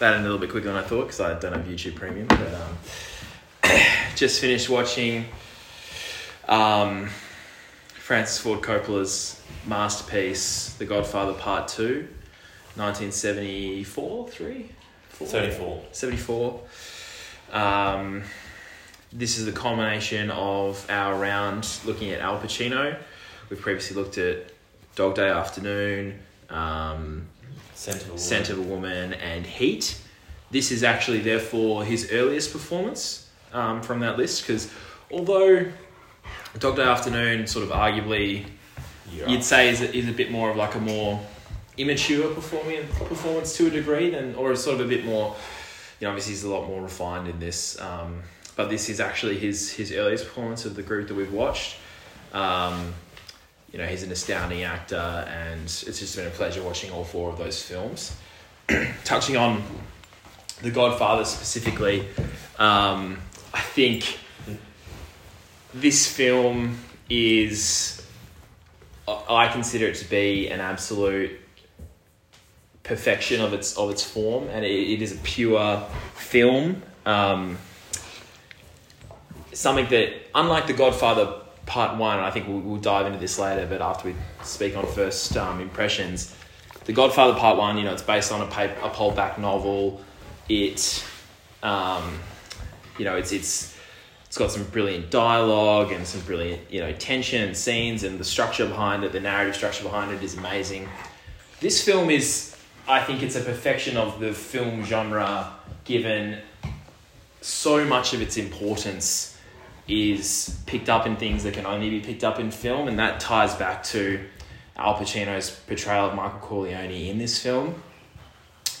that ended a little bit quicker than I thought because I don't have YouTube Premium. But um, just finished watching um, Francis Ford Coppola's masterpiece, The Godfather Part 2, 1974, 3? Four? 74. 74. Um, this is the culmination of our round looking at Al Pacino. We've previously looked at Dog Day Afternoon, um, Scent of a Woman. Scent of a Woman, and Heat. This is actually, therefore, his earliest performance um, from that list because although Dog Day Afternoon sort of arguably Year you'd say is a, is a bit more of like a more immature performing performance to a degree than or sort of a bit more you know obviously he's a lot more refined in this um, but this is actually his his earliest performance of the group that we've watched um, you know he's an astounding actor and it's just been a pleasure watching all four of those films touching on the Godfather specifically um, I think this film is I consider it to be an absolute perfection of its of its form, and it, it is a pure film. Um, something that, unlike The Godfather Part One, I think we'll, we'll dive into this later. But after we speak on first um, impressions, The Godfather Part One, you know, it's based on a paper, a novel. It, um, you know, it's it's it's got some brilliant dialogue and some brilliant, you know, tension and scenes and the structure behind it, the narrative structure behind it is amazing. This film is, I think it's a perfection of the film genre given so much of its importance is picked up in things that can only be picked up in film, and that ties back to Al Pacino's portrayal of Michael Corleone in this film.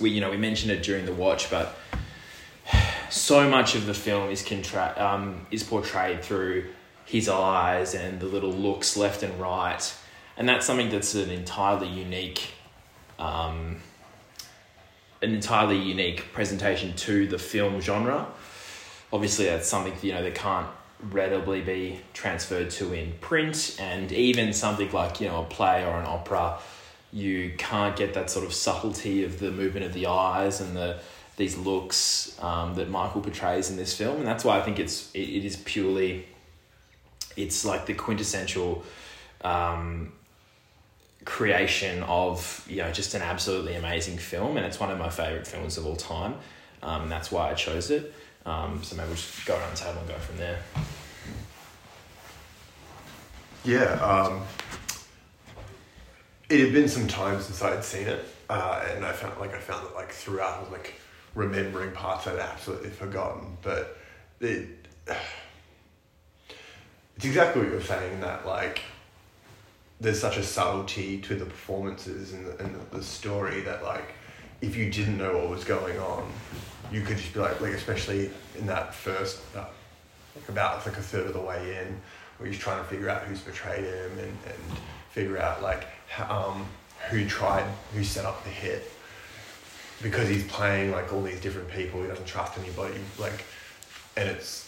We, you know, we mentioned it during the watch, but so much of the film is contra- um, is portrayed through his eyes and the little looks left and right, and that's something that's an entirely unique, um, an entirely unique presentation to the film genre. Obviously, that's something you know that can't readily be transferred to in print, and even something like you know a play or an opera, you can't get that sort of subtlety of the movement of the eyes and the these looks um, that Michael portrays in this film, and that's why I think it's it, it is purely, it's like the quintessential um, creation of you know just an absolutely amazing film, and it's one of my favorite films of all time, um, and that's why I chose it. Um, so maybe we'll just go around the table and go from there. Yeah, um, it had been some time since I had seen it, uh, and I found like I found that like throughout I was like remembering parts I'd absolutely forgotten, but it it's exactly what you're saying that like there's such a subtlety to the performances and the, and the story that like if you didn't know what was going on, you could just be like like especially in that first uh, like about like a third of the way in where he's trying to figure out who's betrayed him and, and figure out like um, who tried who set up the hit. Because he's playing like all these different people he doesn't trust anybody like and it's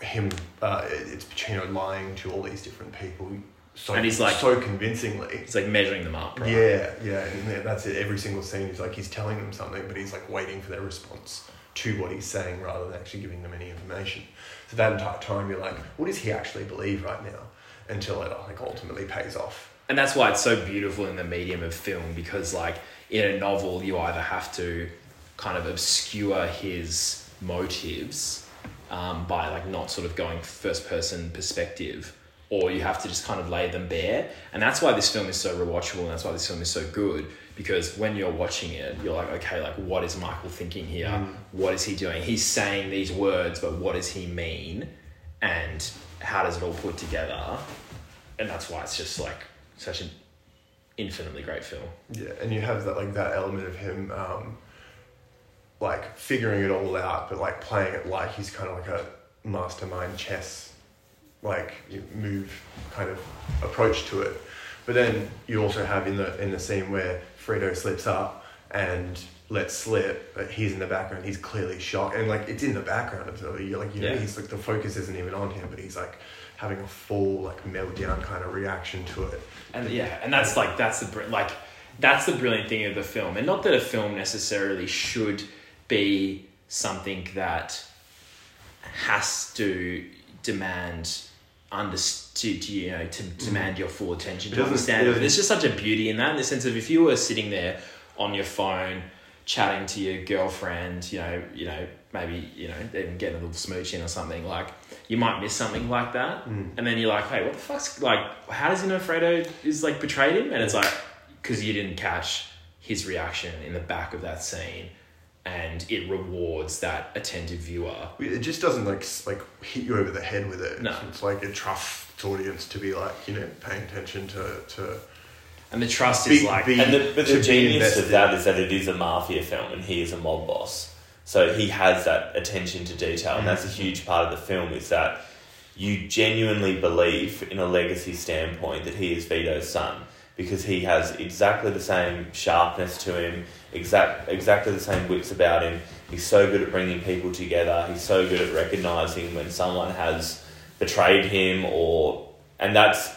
him uh, it's Pacino lying to all these different people so And he's like- so convincingly It's like measuring them up, right? yeah, yeah, and that's it. Every single scene he's like he's telling them something, but he's like waiting for their response to what he's saying rather than actually giving them any information. So that entire time, you're like, what does he actually believe right now? Until it like ultimately pays off. and that's why it's so beautiful in the medium of film because like in a novel you either have to kind of obscure his motives um, by like not sort of going first person perspective or you have to just kind of lay them bare. And that's why this film is so rewatchable and that's why this film is so good because when you're watching it you're like okay like what is michael thinking here? What is he doing? He's saying these words but what does he mean? And how does it all put together? And that's why it's just like such an infinitely great film. Yeah, and you have that like that element of him, um, like figuring it all out, but like playing it like he's kind of like a mastermind chess, like move kind of approach to it. But then you also have in the in the scene where Fredo slips up and lets slip, but he's in the background. He's clearly shocked, and like it's in the background. So you're like you know Yeah. he's like the focus isn't even on him, but he's like having a full like meltdown kind of reaction to it. And yeah, and that's like that's the like that's the brilliant thing of the film, and not that a film necessarily should be something that has to demand under to, to you know to demand your full attention to understand it it. There's just such a beauty in that, in the sense of if you were sitting there on your phone chatting to your girlfriend, you know, you know, maybe you know, even getting a little smooch in or something, like you might miss something like that, Mm. and then you're like, hey, what the fuck's like? How does he know Fredo is like betrayed him? And it's like because you didn't catch his reaction in the back of that scene, and it rewards that attentive viewer. It just doesn't like like hit you over the head with it. No. It's like it trusts its audience to be like you know paying attention to to. And the trust is like be- And the, but the genius of that is that it is a mafia film and he is a mob boss. So he has that attention to detail, and that's a mm. huge part of the film is that you genuinely believe, in a legacy standpoint, that he is Vito's son because he has exactly the same sharpness to him, exact exactly the same wits about him. He's so good at bringing people together. He's so good at recognizing when someone has betrayed him, or and that's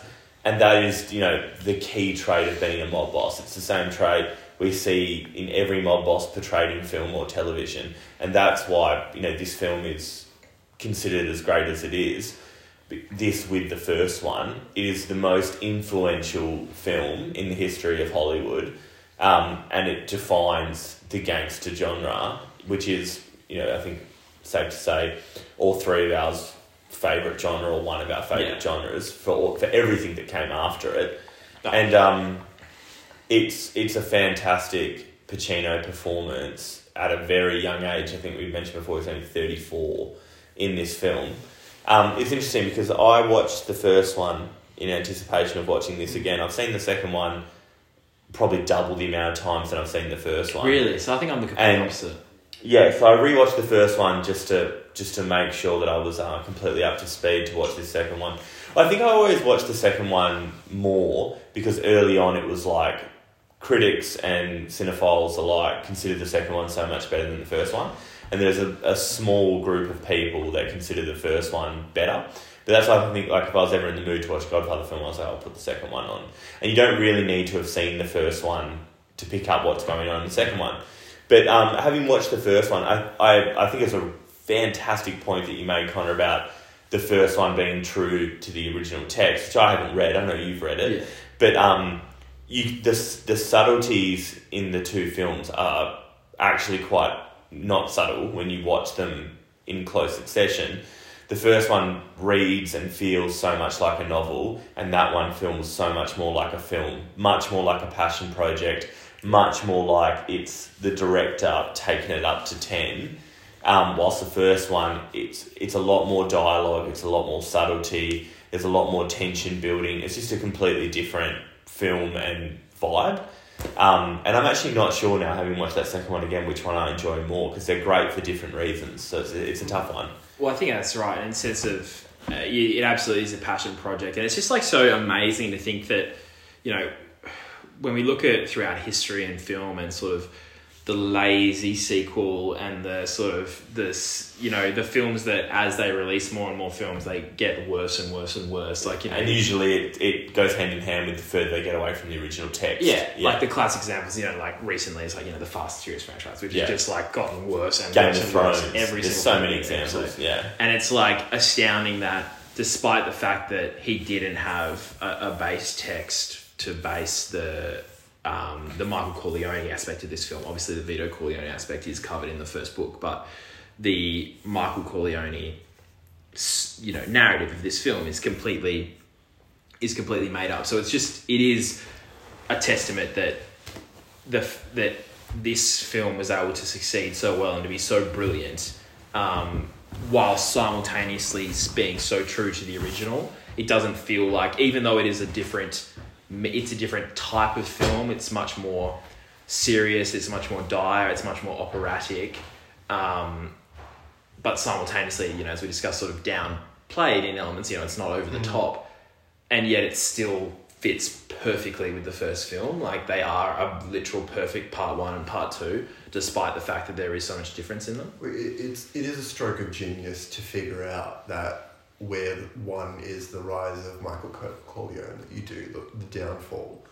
and that is you know the key trait of being a mob boss. It's the same trait we see in every mob boss portrayed in film or television, and that's why you know this film is considered as great as it is. This with the first one, it is the most influential film in the history of Hollywood, um, and it defines the gangster genre, which is you know I think safe to say all three of ours favorite genre or one of our favorite Yeah. genres for for everything that came after it, and um, it's it's a fantastic Pacino performance at a very young age. I think we mentioned before he's only thirty four in this film. Um, it's interesting because I watched the first one in anticipation of watching this again. I've seen the second one probably double the amount of times that I've seen the first one. really. So I think I'm the complete And- opposite. Yeah, so I rewatched the first one just to just to make sure that I was uh, completely up to speed to watch this second one. I think I always watched the second one more because early on it was like critics and cinephiles alike considered the second one so much better than the first one, and there's a, a small group of people that consider the first one better. But that's why I think like if I was ever in the mood to watch Godfather film, I was like, I'll put the second one on. And you don't really need to have seen the first one to pick up what's going on in the second one. But um, having watched the first one, I, I, I think it's a fantastic point that you made, Connor, about the first one being true to the original text, which I haven't read. I know you've read it. Yeah. But um, you, the, the subtleties in the two films are actually quite not subtle when you watch them in close succession. The first one reads and feels so much like a novel, and that one feels so much more like a film, much more like a passion project, much more like it's the director taking it up to 10. Um, whilst the first one, it's it's a lot more dialogue, it's a lot more subtlety, there's a lot more tension building. It's just a completely different film and vibe. Um, and I'm actually not sure now, having watched that second one again, which one I enjoy more because they're great for different reasons. So it's a, it's a tough one. Well, I think that's right. In sense of, uh, it absolutely is a passion project, and it's just like so amazing to think that, you know, when we look at throughout history and film and sort of the lazy sequel and the sort of this, you know, the films that as they release more and more films, they get worse and worse and worse. Like you know, And usually it, it goes hand in hand with the further they get away from the original text. Yeah, like the classic examples, you know, like recently it's like, you know, the Fast and Furious franchise, which Yeah. has just like gotten worse and Game worse of and worse Thrones. every There's so many examples. episode. Yeah. And it's like astounding that despite the fact that he didn't have a, a base text to base the um, the Michael Corleone aspect of this film, obviously the Vito Corleone aspect is covered in the first book, but the Michael Corleone you know narrative of this film is completely is completely made up. So it's just it is a testament that the that this film was able to succeed so well and to be so brilliant, um, while simultaneously being so true to the original. It doesn't feel like, even though it is a different, it's a different type of film. It's much more serious. It's much more dire. It's much more operatic. Um, but simultaneously, you know, as we discussed, sort of downplayed in elements. You know, it's not over the top, and yet it still fits perfectly with the first film. Like they are a literal perfect part one and part two, despite the fact that there is so much difference in them. It, it's it is a stroke of genius to figure out that where one is the rise of Michael Co- Corleone, that you do the, the downfall,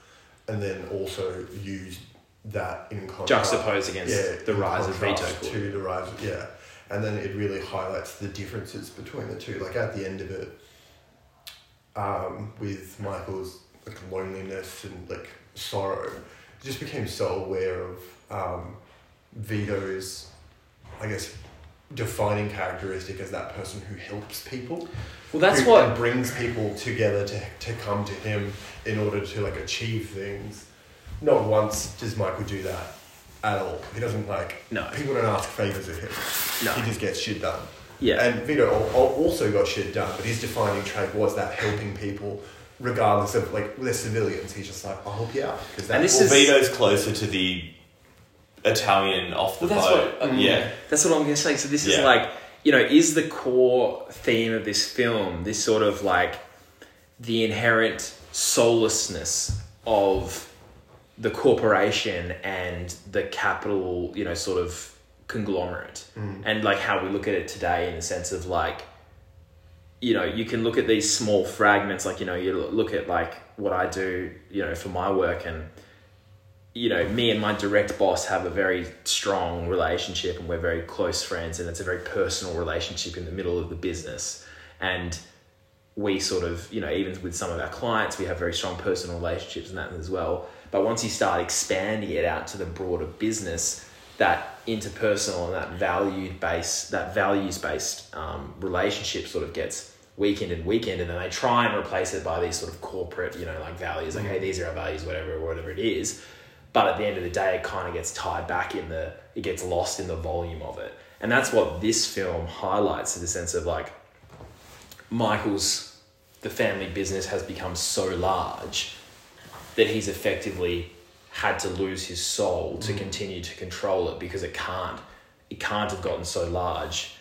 and then also use that in contrast. Juxtaposed against the rise of Vito. to the rise of, yeah. And then it really highlights the differences between the two. Like at the end of it um, with Michael's like loneliness and like sorrow just became so aware of um, Vito's I guess defining characteristic as that person who helps people Well, that's who what. brings people together to, to come to him in order to like achieve things. Not once does Michael do that at all. He doesn't like No. people don't ask favors of him. No. He just gets shit done. Yeah. And Vito al- al- also got shit done, but his defining trait was that helping people regardless of like they're civilians. He's just like I'll help you out because And that's this Well, is- Vito's closer to the Italian off the Well, boat. what. yeah. That's what I'm going to say. So this is like, you know, is the core theme of this film this sort of like the inherent soullessness of the corporation and the capital, you know, sort of conglomerate, mm. and like how we look at it today in the sense of like, you know, you can look at these small fragments, like you know, you look at like what I do, you know, for my work and you know, me and my direct boss have a very strong relationship and we're very close friends and it's a very personal relationship in the middle of the business. And we sort of, you know, even with some of our clients, we have very strong personal relationships and that as well. But once you start expanding it out to the broader business, that interpersonal and that valued base, that values based um, relationship sort of gets weakened and weakened, and then they try and replace it by these sort of corporate, you know, like values, like hey, these are our values, whatever, whatever it is. But at the end of the day, it kind of gets tied back in the, it gets lost in the volume of it, and that's what this film highlights in the sense of like Michael's the family business has become so large that he's effectively had to lose his soul to mm. continue to control it because it can't it can't have gotten so large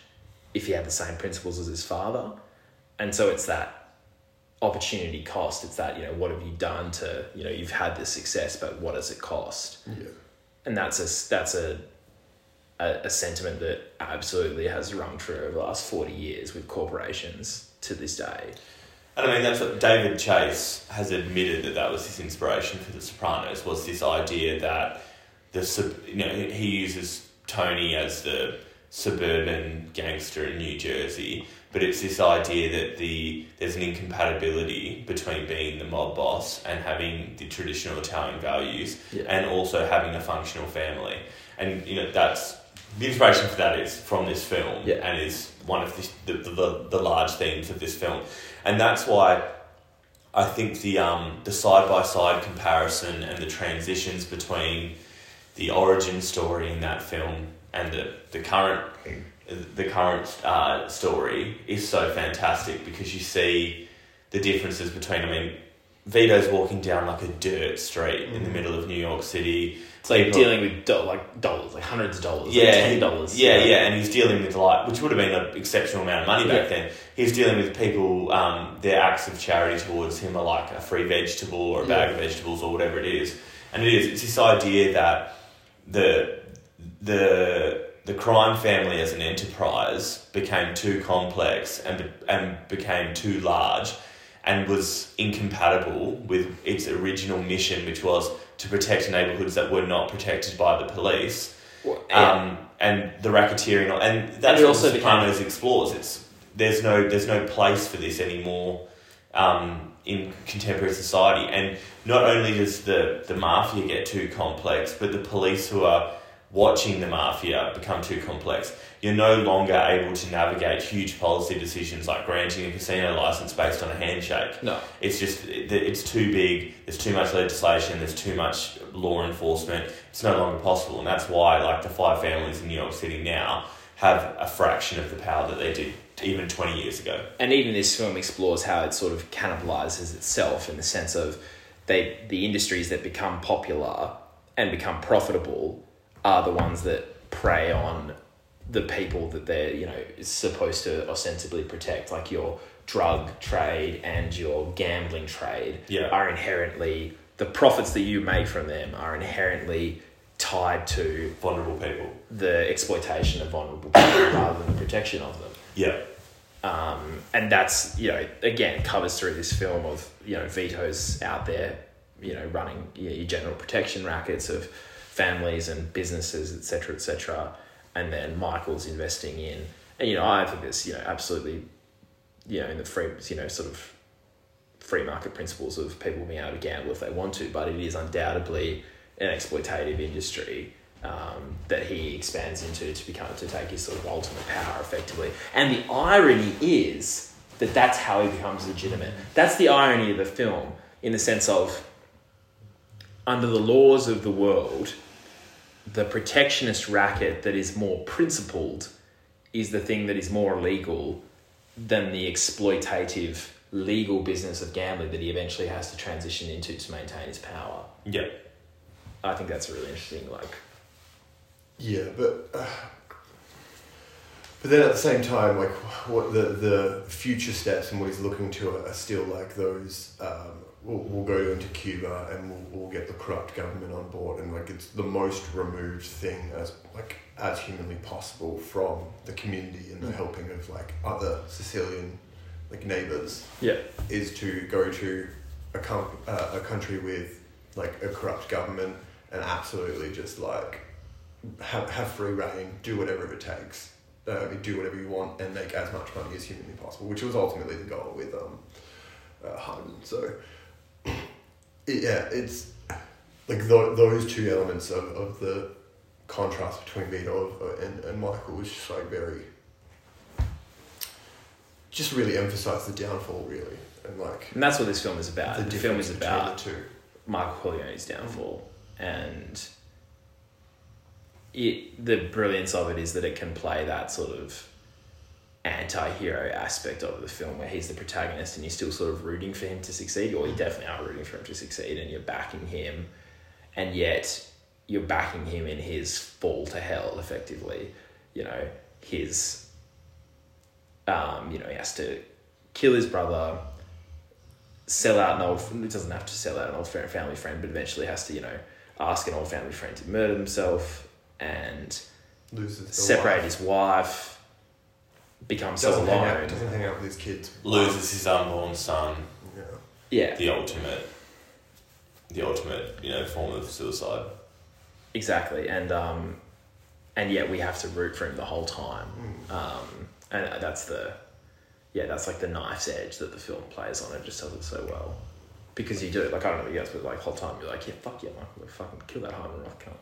if he had the same principles as his father. And so it's that opportunity cost it's that you know what have you done to you know you've had this success but what does it cost yeah. and that's a that's a a, a sentiment that absolutely has rung true over the last 40 years with corporations to this day And I mean, that's what David Chase has admitted that that was his inspiration for The Sopranos was this idea that the sub- you know he uses Tony as the suburban gangster in New Jersey, but it's this idea that the there's an incompatibility between being the mob boss and having the traditional Italian values, Yeah. and also having a functional family, and you know that's the inspiration for that is from this film, Yeah. and is one of the, the, the, the large themes of this film, and that's why I think the um, the side by side comparison and the transitions between the origin story in that film and the, the current the current uh, story is so fantastic because you see the differences between. I mean, Vito's walking down like a dirt street in the middle of New York City. it's like People- dealing with do- like dollars like hundreds of dollars yeah, like ten dollars Yeah, yeah, and he's dealing with like, which would have been an exceptional amount of money back Yeah. then. He's dealing with people. Um, their acts of charity towards him are like a free vegetable or a bag of vegetables or whatever it is, and it is. It's this idea that the the the crime family as an enterprise became too complex and and became too large and was incompatible with its original mission which was to protect neighborhoods that were not protected by the police Well, yeah. um, and the racketeering, and that's what also The Sopranos explores. It's there's no there's no place for this anymore um, in contemporary society, and not only does the the mafia get too complex, but the police who are watching the mafia become too complex. You're no longer able to navigate huge policy decisions like granting a casino license based on a handshake. no It's just it's too big. There's too much legislation. There's too much law enforcement. It's no longer possible, and that's why like the five families in New York City now have a fraction of the power that they did even twenty years ago. and even this film explores how it sort of cannibalizes itself in the sense of they the industries that become popular and become profitable are the ones that prey on the people that they're you know supposed to ostensibly protect like your drug trade and your gambling trade Yeah. are inherently the profits that you make from them are inherently tied to Vulnerable people. the exploitation of vulnerable people rather than the protection of them Yeah, um, and that's you know again it covers through this film of you know Vito's out there you know running you know, your general protection rackets of families and businesses, etc., etc. And then Michael's investing in, and you know, I think it's you know absolutely, you know, in the free, you know, sort of free market principles of people being able to gamble if they want to, but it is undoubtedly an exploitative industry um, that he expands into to become to take his sort of ultimate power effectively. And the irony is that that's how he becomes legitimate. That's the irony of the film, in the sense of under the laws of the world, the protectionist racket that is more principled is the thing that is more illegal than the exploitative legal business of gambling that he eventually has to transition into to maintain his power. Yeah. I think that's really interesting, like, Yeah, but uh, but then at the same time, like what the the future steps and what he's looking to are still like those. Um, we'll, we'll go into Cuba and we'll, we'll get the corrupt government on board, and like it's the most removed thing as like as humanly possible from the community and the helping of like other Sicilian like neighbors yeah, is to go to a com- uh, a country with like a corrupt government and absolutely just like have have free reign, do whatever it takes, uh, do whatever you want, and make as much money as humanly possible, which was ultimately the goal with um, uh, Hyman. So yeah, it's like th- those two elements of, of the contrast between Vito uh, and, and Michael was just like very just really emphasized the downfall really and like and that's what this film is about. The, film is about the. Michael Corleone's downfall, and it the brilliance of it is that it can play that sort of anti-hero aspect of the film where he's the protagonist and you're still sort of rooting for him to succeed or you definitely are rooting for him to succeed and you're backing him and yet you're backing him in his fall to hell effectively you know his um, you know he has to kill his brother sell out an old it doesn't have to sell out an old fa- family friend but eventually has to you know ask an old family friend to murder himself and loses separate wife. his wife become so doesn't hang, out, alone doesn't hang out with his kids. Loses his unborn son. yeah. Yeah The ultimate. The ultimate, you know, form of suicide. exactly and um and yet we have to root for him the whole time. Um and that's the yeah that's like the knife's edge that the film plays on. It just does it so well. Because you do like I don't know what you guys but like whole time you're like yeah fuck yeah Michael fucking kill that Hyman Roth cunt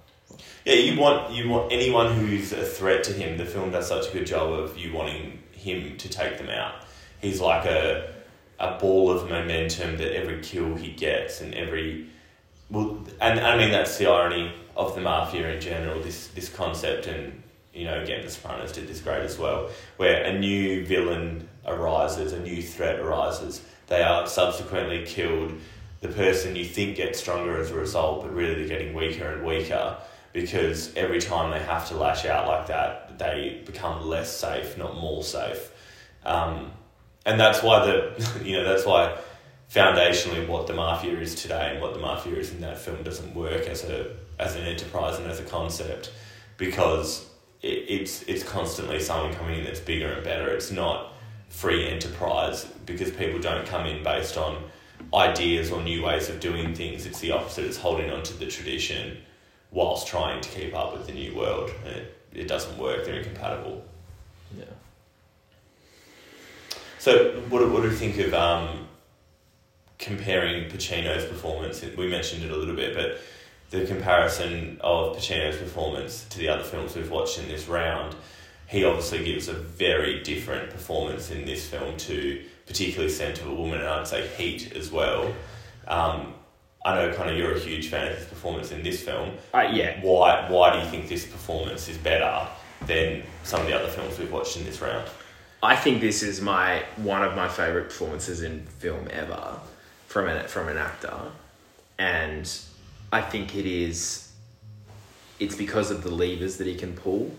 Yeah, you want you want anyone who's a threat to him. The film does such a good job of you wanting him to take them out. He's like a a ball of momentum that every kill he gets and every well, and I mean that's the irony of the mafia in general. This this concept and you know again the Sopranos did this great as well, where a new villain arises, a new threat arises. They are subsequently killed. The person you think gets stronger as a result, but really they're getting weaker and weaker because every time they have to lash out like that, they become less safe, not more safe. Um, and that's why the you know that's why foundationally what the mafia is today and what the mafia is in that film doesn't work as a as an enterprise and as a concept because it, it's it's constantly someone coming in that's bigger and better. It's not free enterprise because people don't come in based on ideas or new ways of doing things. It's the opposite. It's holding on to the tradition whilst trying to keep up with the new world. It, it doesn't work. They're incompatible. yeah So, what, do- what do you think of um, comparing Pacino's performance? We mentioned it a little bit, but the comparison of Pacino's performance to the other films we've watched in this round, he obviously gives a very different performance in this film to particularly Scent of a Woman, and I'd say Heat as well. Um, I know, kind of, you're a huge fan of his performance in this film. uh, yeah Why, why do you think this performance is better than some of the other films we've watched in this round? I think this is my one of my favorite performances in film ever from an from an actor, and I think it is. It's because of the levers that he can pull.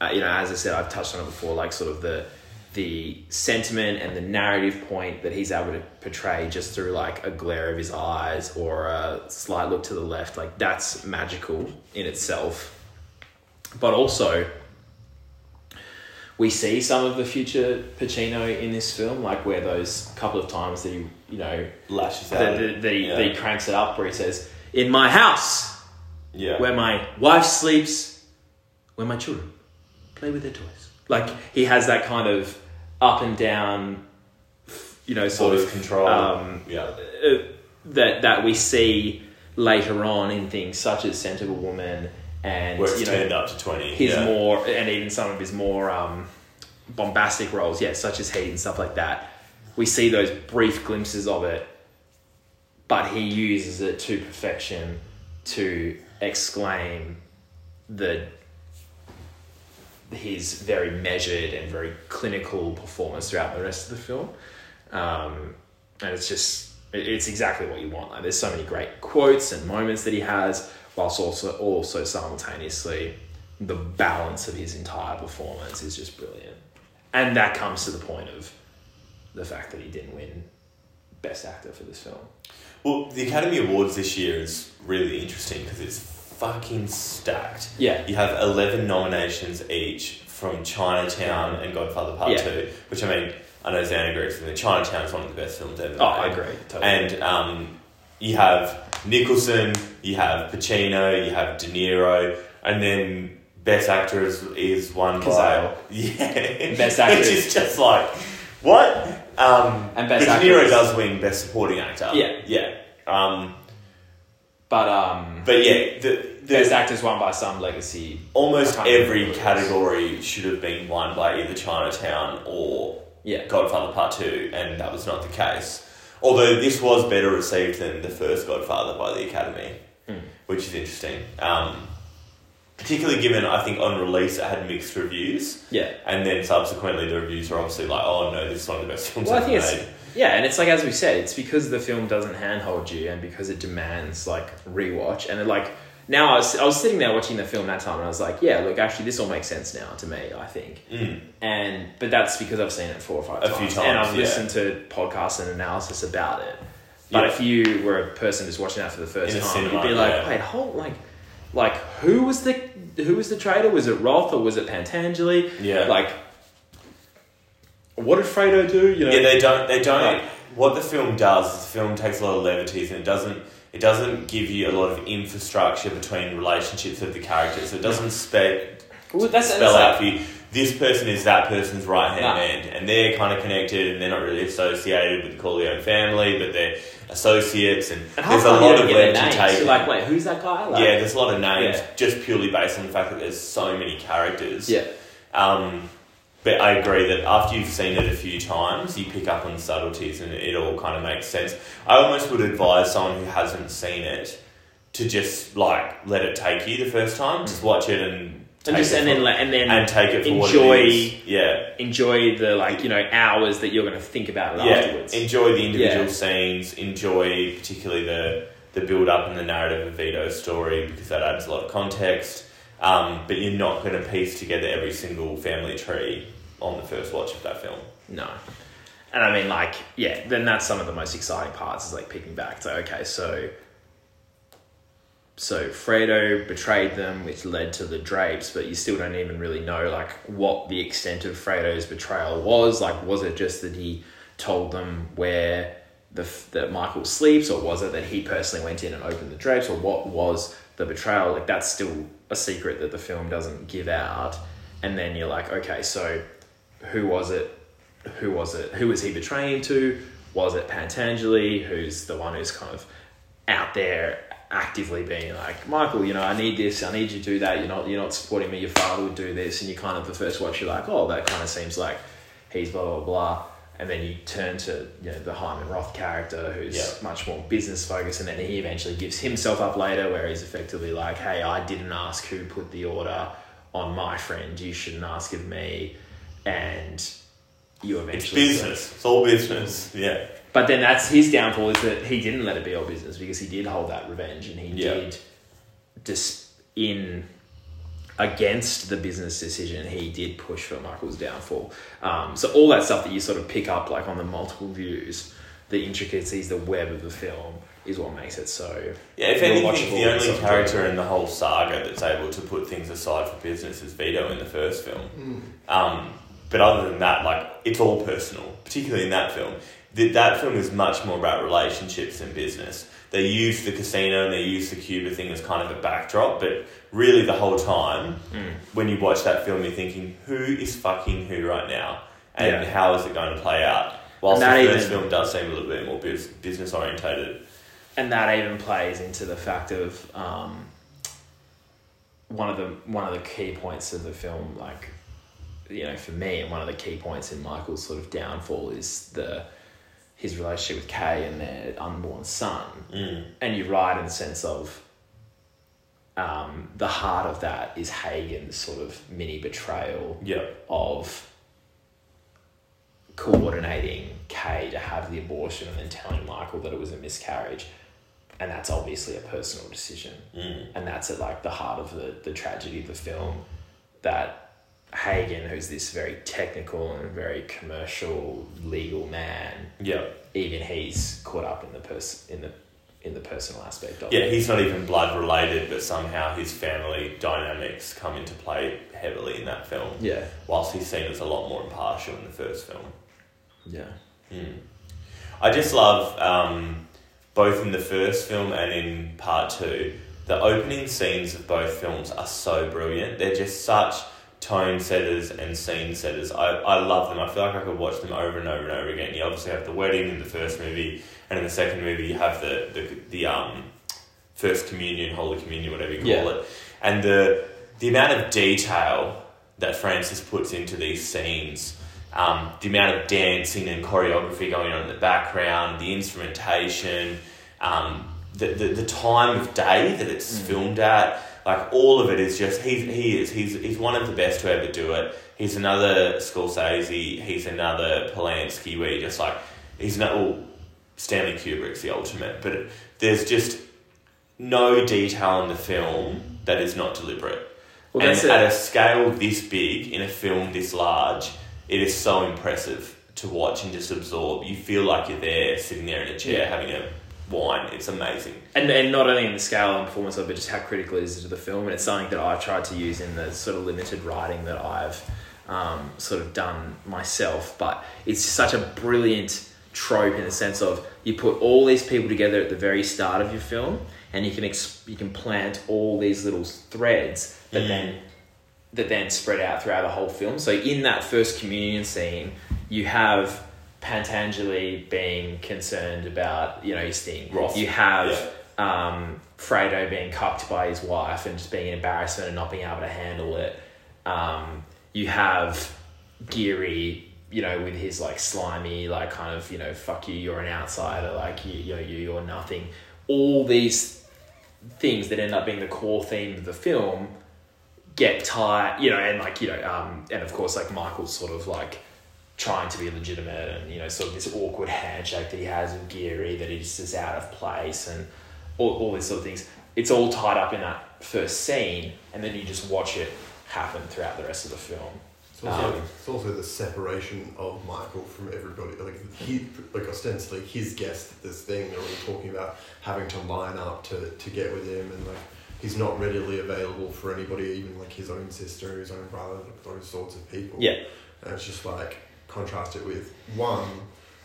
Uh, you know, as I said, I've touched on it before, like sort of the the sentiment and the narrative point that he's able to portray just through like a glare of his eyes or a slight look to the left, like that's magical in itself. But also, we see some of the future Pacino in this film, like where those couple of times that he, you know, Lashes that, out. that, that he, Yeah. that he cranks it up where he says, "In my house," Yeah. Where my wife sleeps, where my children play with their toys. Like he has that kind of up and down, you know, sort Voice of control. Um, yeah. uh, that that we see later on in things such as Scent of a Woman and Where it's you know turned up to 20. his yeah. more and even some of his more um, bombastic roles, yeah, such as Heat and stuff like that. We see those brief glimpses of it, but he uses it to perfection to exclaim the his very measured and very clinical performance throughout the rest of the film. Um, and it's just it- it's exactly what you want. Like there's so many great quotes and moments that he has, whilst also also simultaneously the balance of his entire performance is just brilliant. And that comes to the point of the fact that he didn't win Best Actor for this film. Well, the Academy Awards this year is really interesting because it's fucking stacked. Yeah. You have 11 nominations each from Chinatown and Godfather Part Yeah. 2, which I mean, I know Zan agrees with me. Chinatown is one of the best films ever. Oh, I agree. Totally. And um, you have Nicholson, you have Pacino, you have De Niro, and then Best Actor is, is one Cazale. yeah, Best Actor which is- just like what. Um, And Best Actor De Niro does win Best Supporting Actor. Yeah. yeah. Um, but um, but yeah, the Best Actor's won by some legacy. almost I can't remember every who it was. category should have been won by either Chinatown or Yeah. Godfather Part 2, and that was not the case. Although this was better received than the first Godfather by the Academy, Hmm. which is interesting. Um, particularly given, I think, on release it had mixed reviews, Yeah. and then subsequently the reviews were obviously like, oh no, this is one of the best films Well, ever made. yeah, and it's like as we said, it's because the film doesn't handhold you, and because it demands like rewatch, and it, like now I was I was sitting there watching the film that time, and I was like, yeah, look, actually, this all makes sense now to me. I think, Mm. and but that's because I've seen it four or five A times, few and I've yeah. listened to podcasts and analysis about it. But Yeah. if you were a person just watching that for the first In time, cinema, you'd be like, yeah. wait, hold, like, like who was the who was the traitor? Was it Roth or was it Pentangeli? Yeah. Like, what did Fredo do? You know, Yeah, they don't. They don't. Right. What the film does is the film takes a lot of levities and it doesn't. It doesn't give you a lot of infrastructure between relationships of the characters. It doesn't spe- Well, that's, spell out for you. This person is that person's right hand Nah. man, and they're kind of connected, and they're not really associated with the Corleone family, but they're associates, and, And there's a the time you lot of get their legend names. taken. You're like, wait, who's that guy? Like, yeah, there's a lot of names Yeah. just purely based on the fact that there's so many characters. yeah, Um, but I agree that after you've seen it a few times, you pick up on subtleties and it all kind of makes sense. I almost would advise someone who hasn't seen it to just like let it take you the first time. Just watch it and and just and then like, and then and take it for enjoy what it is. Yeah, enjoy the like you know hours that you're going to think about it yeah. afterwards. Enjoy the individual Yeah. scenes. Enjoy particularly the the build up and the narrative of Vito's story because that adds a lot of context. Um, but you're not going to piece together every single family tree on the first watch of that film. No. And I mean, like, yeah, then that's some of the most exciting parts is like picking back to, okay, so. So Fredo betrayed them, which led to the drapes, but you still don't even really know, like, what the extent of Fredo's betrayal was. Like, was it just that he told them where the that Michael sleeps, or was it that he personally went in and opened the drapes, or what was the betrayal? Like, that's still a secret that the film doesn't give out. And then you're like, okay, so who was it? Who was it? Who was he betraying to? Was it Pentangeli, who's the one who's kind of out there actively being like, Michael, you know, I need this, I need you to do that. You're not, you're not supporting me. Your father would do this, and you kind of the first watch, you're like, oh, that kind of seems like he's blah blah blah. And then you turn to you know the Hyman Roth character, who's Yeah. much more business focused, and then he eventually gives himself up later, where he's effectively like, "Hey, I didn't ask who put the order on my friend. You shouldn't ask of me." And you eventually it's business. It's all business. Yeah. but then that's his downfall is that he didn't let it be all business because he did hold that revenge and he Yeah. did dis- in against the business decision he did push for Michael's downfall. Um, so all that stuff that you sort of pick up like on the multiple views, the intricacies, the web of the film is what makes it so Yeah, if anything, rewatchable the only character in the whole saga that's able to put things aside for business is Vito in the first film. Um, but other than that, like it's all personal, particularly in that film. Th- that film is much more about relationships than business. They use the casino and they use the Cuba thing as kind of a backdrop, but really the whole time, Mm. when you watch that film, you're thinking, who is fucking who right now? And Yeah. how is it going to play out? Whilst the first even- film does seem a little bit more business orientated. and that even plays into the fact of um, one of the one of the key points of the film, like you know, for me, and one of the key points in Michael's sort of downfall is the his relationship with Kay and their unborn son. Mm. And you're right in the sense of um, the heart of that is Hagen's sort of mini betrayal Yeah. of coordinating Kay to have the abortion and then telling Michael that it was a miscarriage. And that's obviously a personal decision. Mm. And that's at like the heart of the, the tragedy of the film that Hagen, who's this very technical and very commercial legal man, Yeah. even he's caught up in the pers- in the in the personal aspect of Yeah, it. he's not even blood related, but somehow his family dynamics come into play heavily in that film. Yeah. Whilst he's seen as a lot more impartial in the first film. Yeah. Mm. I just love um, both in the first film and in part two. The opening scenes of both films are so brilliant. They're just such tone setters and scene setters. I, I love them. I feel like I could watch them over and over and over again. You obviously have the wedding in the first movie, and in the second movie you have the the, the um, first communion, holy communion, whatever you call Yeah. it, and the the amount of detail that Francis puts into these scenes. Um, the amount of dancing and choreography going on in the background, the instrumentation, um, the, the, the time of day that it's Mm. filmed at, like all of it is just he's he is he's he's one of the best to ever do it. He's another Scorsese, he's another Polanski, where you just like he's not well, Stanley Kubrick's the ultimate, but there's just no detail in the film that is not deliberate. Well, and at a scale this big in a film this large, it is so impressive to watch and just absorb. You feel like you're there, sitting there in a chair Yeah. having a wine. It's amazing. And, and not only in the scale and performance of it, but just how critical it is to the film. And it's something that I've tried to use in the sort of limited writing that I've um, sort of done myself. But it's such a brilliant trope in the sense of you put all these people together at the very start of your film, and you can ex- you can plant all these little threads that Mm. then that then spread out throughout the whole film. So in that first communion scene, you have Pentangeli being concerned about you know his thing. Roth. You have um, Fredo being cucked by his wife and just being an embarrassment and not being able to handle it. Um, you have Geary, you know, with his like slimy, like kind of, you know, fuck you, you're an outsider, like you, you you, you're nothing. All these things that end up being the core theme of the film get tied, you know, and like, you know, um, and of course, like Michael's sort of like trying to be legitimate and, you know, sort of this awkward handshake that he has with Geary that is just out of place and all, all these sort of things. It's all tied up in that first scene, and then you just watch it happen throughout the rest of the film. It's also, Um, it's also the separation of Michael from everybody. Like he, like ostensibly his guest at this thing. They're all talking about having to line up to, to get with him, and like he's not readily available for anybody, even like his own sister, his own brother, those sorts of people. Yeah. And it's just like contrast it with one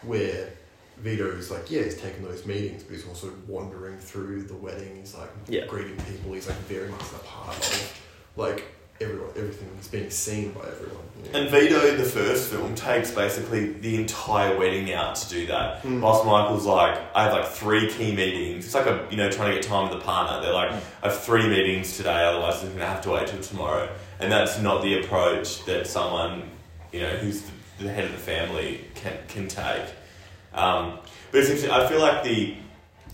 where Vito is like, yeah, he's taking those meetings, but he's also wandering through the wedding. He's like Yeah. greeting people. He's like very much a part of like everyone, everything. He's being seen by everyone. you know? And Vito in the first film takes basically the entire wedding out to do that. Mm. Whilst Michael's like, I have like three key meetings. It's like a you know trying to get time with the partner. They're like, I have three meetings today, otherwise I'm gonna have to wait till tomorrow. And that's not the approach that someone you know who's the, the head of the family can can take. Um, but it's interesting. I feel like the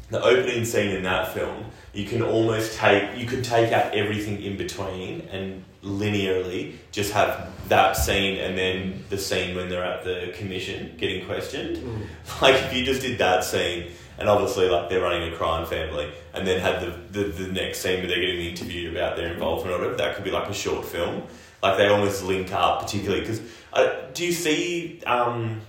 the opening scene in that film, you can almost take you could take out everything in between and linearly just have that scene and then the scene when they're at the commission getting questioned. Mm. Like if you just did that scene and obviously like they're running a crime family and then had the, the, the next scene where they're getting interviewed about their involvement or whatever, that could be like a short film. Like they almost link up, particularly because uh, do you see um,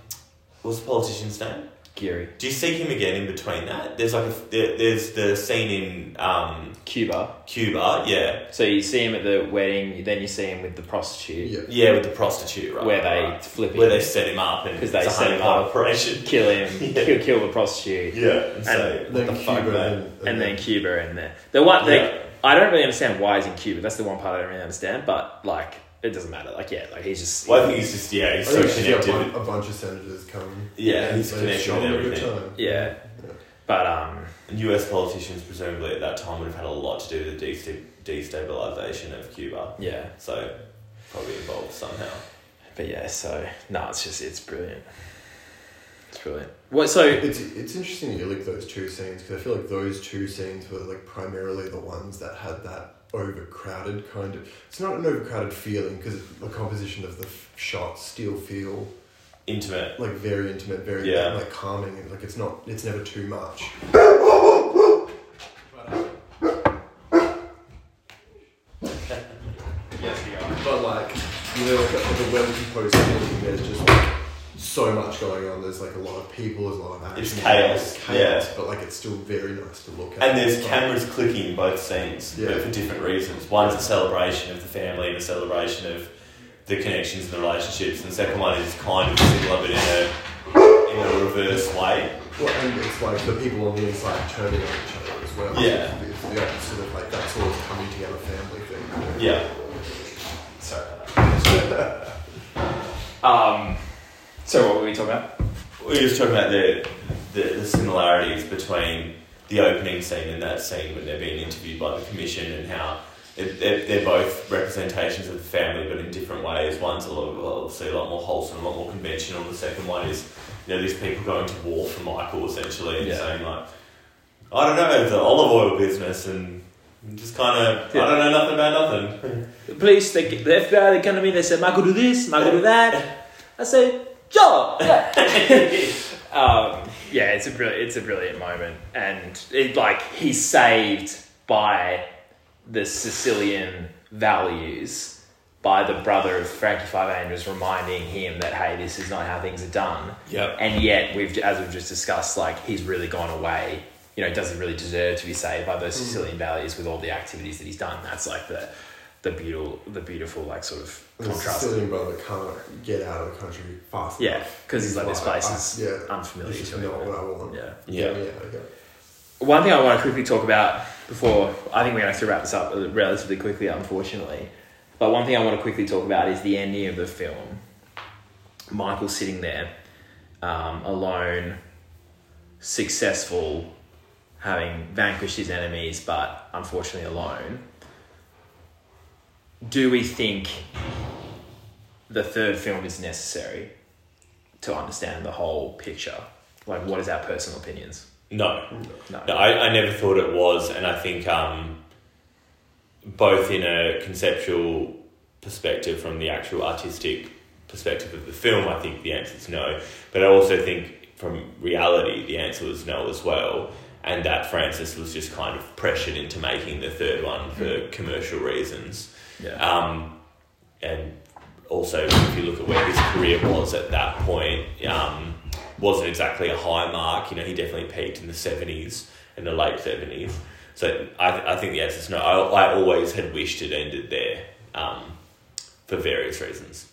what's the politician's name? Geary. Do you see him again in between that? There's like a there, there's the scene in um, Cuba. Cuba, yeah, So you see him at the wedding, then you see him with the prostitute, Yeah. yeah, with the prostitute, right? where they right. flip him, where they set him up and 'Cause they it's a set him up. operation. kill him, Yeah. kill, kill the prostitute, Yeah, and so Then the fuck, Cuba mate? and, and then Cuba in there. The one, Yeah. I don't really understand why he's in Cuba. That's the one part I don't really understand. But like, it doesn't matter. Like, yeah, like he's just. Well, I think he's just yeah, he's I so think it's just connected. a, with- a bunch of senators come. Yeah, he's They connected show with a good everything. time. Yeah. But um, And US politicians presumably at that time would have had a lot to do with the desta- destabilization of Cuba, yeah. so probably involved somehow. But yeah, so no, it's just it's brilliant. It's brilliant. What? So It's it's interesting you link those two scenes because I feel like those two scenes were like primarily the ones that had that overcrowded kind of. It's not an overcrowded feeling because the composition of the f- shots still feel Intimate. like very intimate, very Yeah. like calming, and like it's not it's never too much. yes, we are. But like you know, like, like a well composed painting, there's just like so much going on. There's like a lot of people, there's a lot of action. It's chaos, It's chaos, yeah. but like it's still very nice to look at. And there's It's cameras clicking in both scenes, Yeah. but for different reasons. One's a celebration of the family and a celebration of the connections and the relationships, and the second one is kind of similar but in a in a reverse way. Well, and it's like the people on the inside turning on each other as well. Yeah. It's the opposite of like that sort of coming together family thing. Yeah. Sorry. um. So what were we talking about? We were just talking about the, the, the similarities between the opening scene and that scene when they're being interviewed by the commission and how it, they're, they're both representations of the family but in different ways. One's a lot, obviously a lot more wholesome, a lot more conventional. The second one is, you know, these people going to war for Michael essentially and Yeah. saying like, I don't know, the olive oil business and just kind of, Yeah. I don't know nothing about nothing. The police, they, the FBI, they come to me. They said, "Michael, do this. Michael, do that." I said, "Sure." um, yeah, it's a brilliant, it's a brilliant moment, and it like he's saved by the Sicilian values by the brother of Frankie Five Angels reminding him that hey, this is not how things are done. Yep. And yet, we've as we've just discussed, like he's really gone away. You know, doesn't really deserve to be saved by those Sicilian values with all the activities that he's done. That's like the the beautiful, the beautiful like sort of And the. Sicilian brother can't get out of the country fast Yeah, because he's like, this place I- is yeah, unfamiliar to him. not what I want. Yeah. Yeah. yeah, okay. One thing I want to quickly talk about before I think we're going to have to wrap this up relatively quickly, unfortunately. But one thing I want to quickly talk about is the ending of the film. Michael sitting there, um, alone, successful, having vanquished his enemies, but unfortunately alone. Do we think the third film is necessary to understand the whole picture? Like, what is our personal opinions? No. No. No, I, I never thought it was, and I think um, both in a conceptual perspective from the actual artistic perspective of the film, I think the answer is no. But I also think from reality, the answer was no as well, and that Francis was just kind of pressured into making the third one for commercial reasons. Yeah. Um, and also, if you look at where his career was at that point, um, wasn't exactly a high mark. You know, he definitely peaked in the seventies and the late seventies. So I, I think the answer is no. I, I always had wished it ended there um, for various reasons.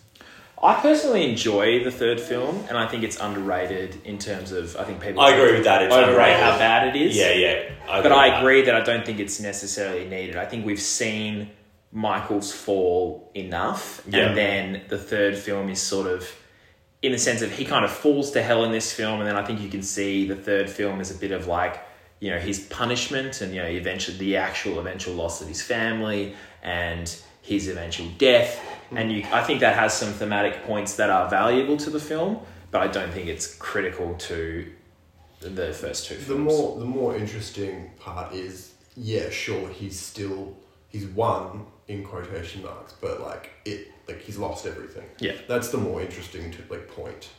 I personally enjoy the third film, and I think it's underrated in terms of. I think people. I agree with that. It's overrate underrated. how bad it is. Yeah, yeah. I but I that. agree that I don't think it's necessarily needed. I think we've seen Michael's fall enough, Yeah. and then the third film is sort of, in the sense of he kind of falls to hell in this film, and then I think you can see the third film is a bit of like, you know, his punishment, and you know, eventually the actual eventual loss of his family, and his eventual death, and you, I think that has some thematic points that are valuable to the film, but I don't think it's critical to the first two films. The more the more interesting part is, yeah, sure, he's still he's won in quotation marks, but like it like he's lost everything. Yeah. That's the more interesting to like point.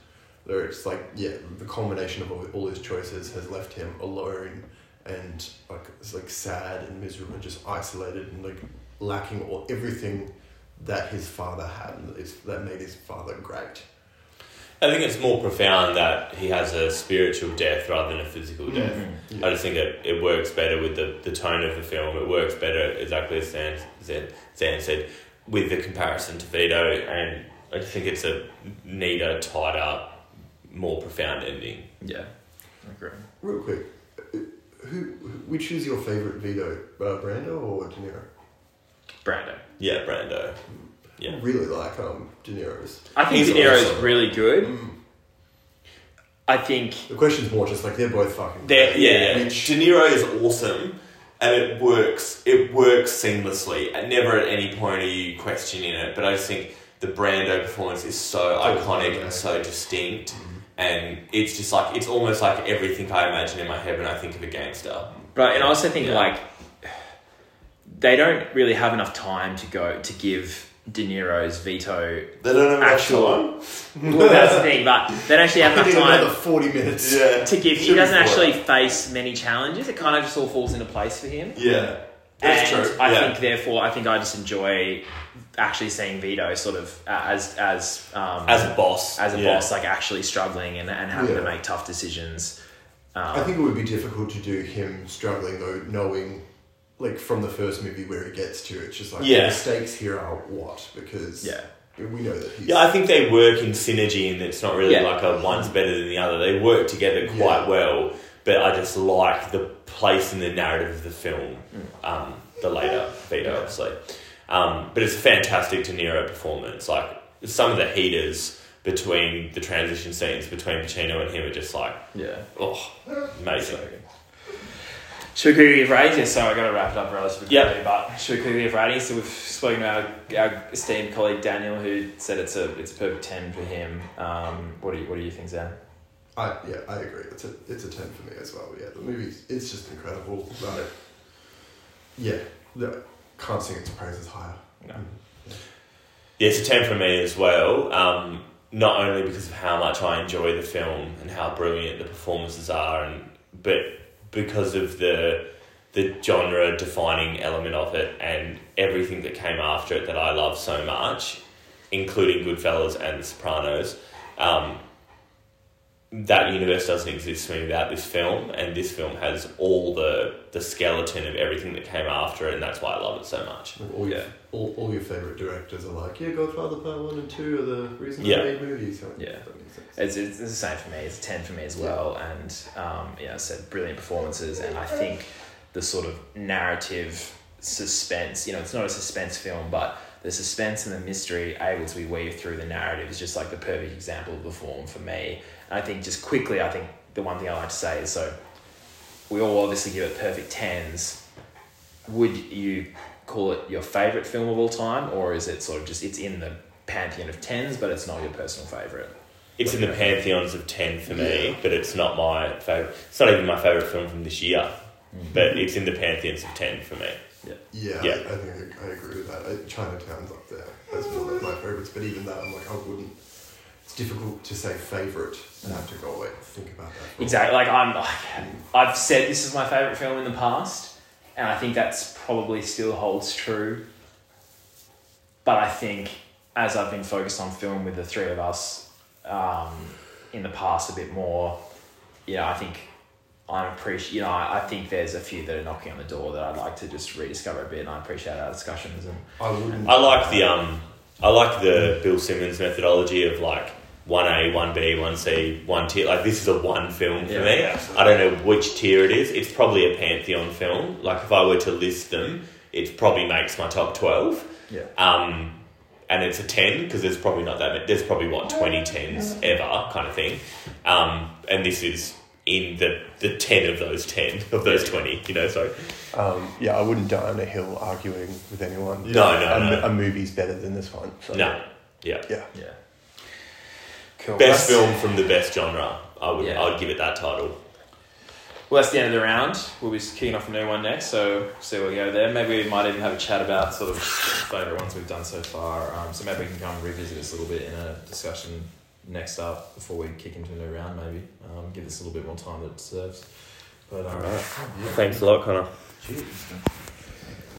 There it's like yeah, the culmination of all, all his choices has left him alone and like it's like sad and miserable and just isolated and like lacking all everything that his father had and that made his father great. I think it's more profound that he has a spiritual death rather than a physical death. Yeah. I just think it, it works better with the, the tone of the film. It works better, exactly as Zan, Zan, Zan said, with the comparison to Vito. And I just think it's a neater, tighter, more profound ending. Yeah, I agree. Real quick, uh, who, which is your favorite Vito, uh, Brando or De Niro? Brando. Yeah, Brando. Yeah. I really like um, De Niro's. I think He's De Niro's awesome. really good. Mm. I think The question's more just like they're both fucking. They're, great. yeah, yeah. Which- De Niro is awesome, and it works. It works seamlessly, and never at any point are you questioning it. But I just think the Brando performance is so Totally, iconic yeah. and so distinct, and it's just like it's almost like everything I imagine in my head when I think of a gangster. Right, and I also think Yeah. like they don't really have enough time to go to give De Niro's Vito. They don't have Actual- actual. Well, that's the thing, but they don't actually have I enough need another time forty minutes. Yeah, to give. He doesn't actually hours. face many challenges. It kind of just all falls into place for him. Yeah, that's and true. I yeah. think, therefore, I think I just enjoy actually seeing Vito sort of uh, as as um, as a boss, as a yeah. boss, like actually struggling and, and having to make tough decisions. Um, I think it would be difficult to do him struggling though, knowing like from the first movie where he gets to. It's just like Yeah. the stakes here are what because yeah, we know that he's Yeah, I think they work in synergy, and it's not really Yeah. like a one's better than the other. They work together quite Yeah. well, but I just like the place in the narrative of the film. Um, the later Vito, obviously, um, but it's a fantastic De Niro performance. Like some of the heaters between the transition scenes between Pacino and him are just like, yeah. oh, amazing. Should we quickly give ratings? So I got to wrap it up relatively Yep. quickly, but should we quickly give ratings? So we've spoken to our, our esteemed colleague Daniel, who said it's a it's a perfect ten for him. Um, what do you what do you think, Zan? I yeah, I agree. It's a it's a ten for me as well. Yeah, the movie it's just incredible. Like, yeah, the, can't sing its praises higher. No. Yeah, it's a 10 for me as well. Um, not only because of how much I enjoy the film and how brilliant the performances are, and but because of the the genre defining element of it and everything that came after it that I love so much, including Goodfellas and The Sopranos. Um, that universe doesn't exist for me without this film, and this film has all the the skeleton of everything that came after it, and that's why I love it so much. Like, all, your, Yeah. all, all your favorite directors are like, yeah, Godfather Part One and Two are the reason Yeah. I made movies. So, Yeah. that makes sense. It's, it's, it's the same for me. It's 10 for me as well. And, um, yeah, I said brilliant performances. And I think the sort of narrative suspense, you know, it's not a suspense film, but the suspense and the mystery able to be weaved through the narrative is just like the perfect example of the form for me. And I think just quickly, I think the one thing I like to say is so we all obviously give it perfect 10s. Would you call it your favorite film of all time, or is it sort of just it's in the pantheon of 10s, but it's not your personal favorite? It's in the pantheons of 10 for me, but it's not my favourite. It's not even my favourite film from this year, mm-hmm. but it's in the pantheons of 10 for me. Yeah, Yeah. I, I think I, I agree with that. I, Chinatown's up there as one of my favorites, but even that, I'm like, I wouldn't. It's difficult to say favorite and have to go away and think about that. for Exactly. Like I'm, like, I've said this is my favorite film in the past, and I think that's probably still holds true. But I think as I've been focused on film with the three of us um, in the past a bit more, you know, I think I'm appreciate. You know, I, I think there's a few that are knocking on the door that I'd like to just rediscover a bit, and I appreciate our discussions and. I wouldn't. I like the um, I like the Bill Simmons methodology of like one A, one B, one C, one tier. Like this is a one film for Yeah, me. absolutely. I don't know which tier it is. It's probably a pantheon film. Like if I were to list them, it probably makes my top twelve. yeah. Um, and it's a 10 because there's probably not that many, there's probably what 20 10s ever kind of thing. Um, and this is in the, the 10 of those 10 of those 20, you know, so Um, yeah, I wouldn't die on a hill arguing with anyone. No, no, a, no. a movie's better than this one. So. no. Yeah. Yeah. Yeah. Cool. Best That's- film from the best genre. I would Yeah. I would give it that title. Well, that's the end of the round. We'll be kicking off a new one next, so see where we go there. Maybe we might even have a chat about sort of favourite ones we've done so far. Um, so maybe we can come and revisit this a little bit in a discussion next up before we kick into a new round. Maybe um, give this a little bit more time that it deserves. But um, Thanks a lot, Connor. Cheers.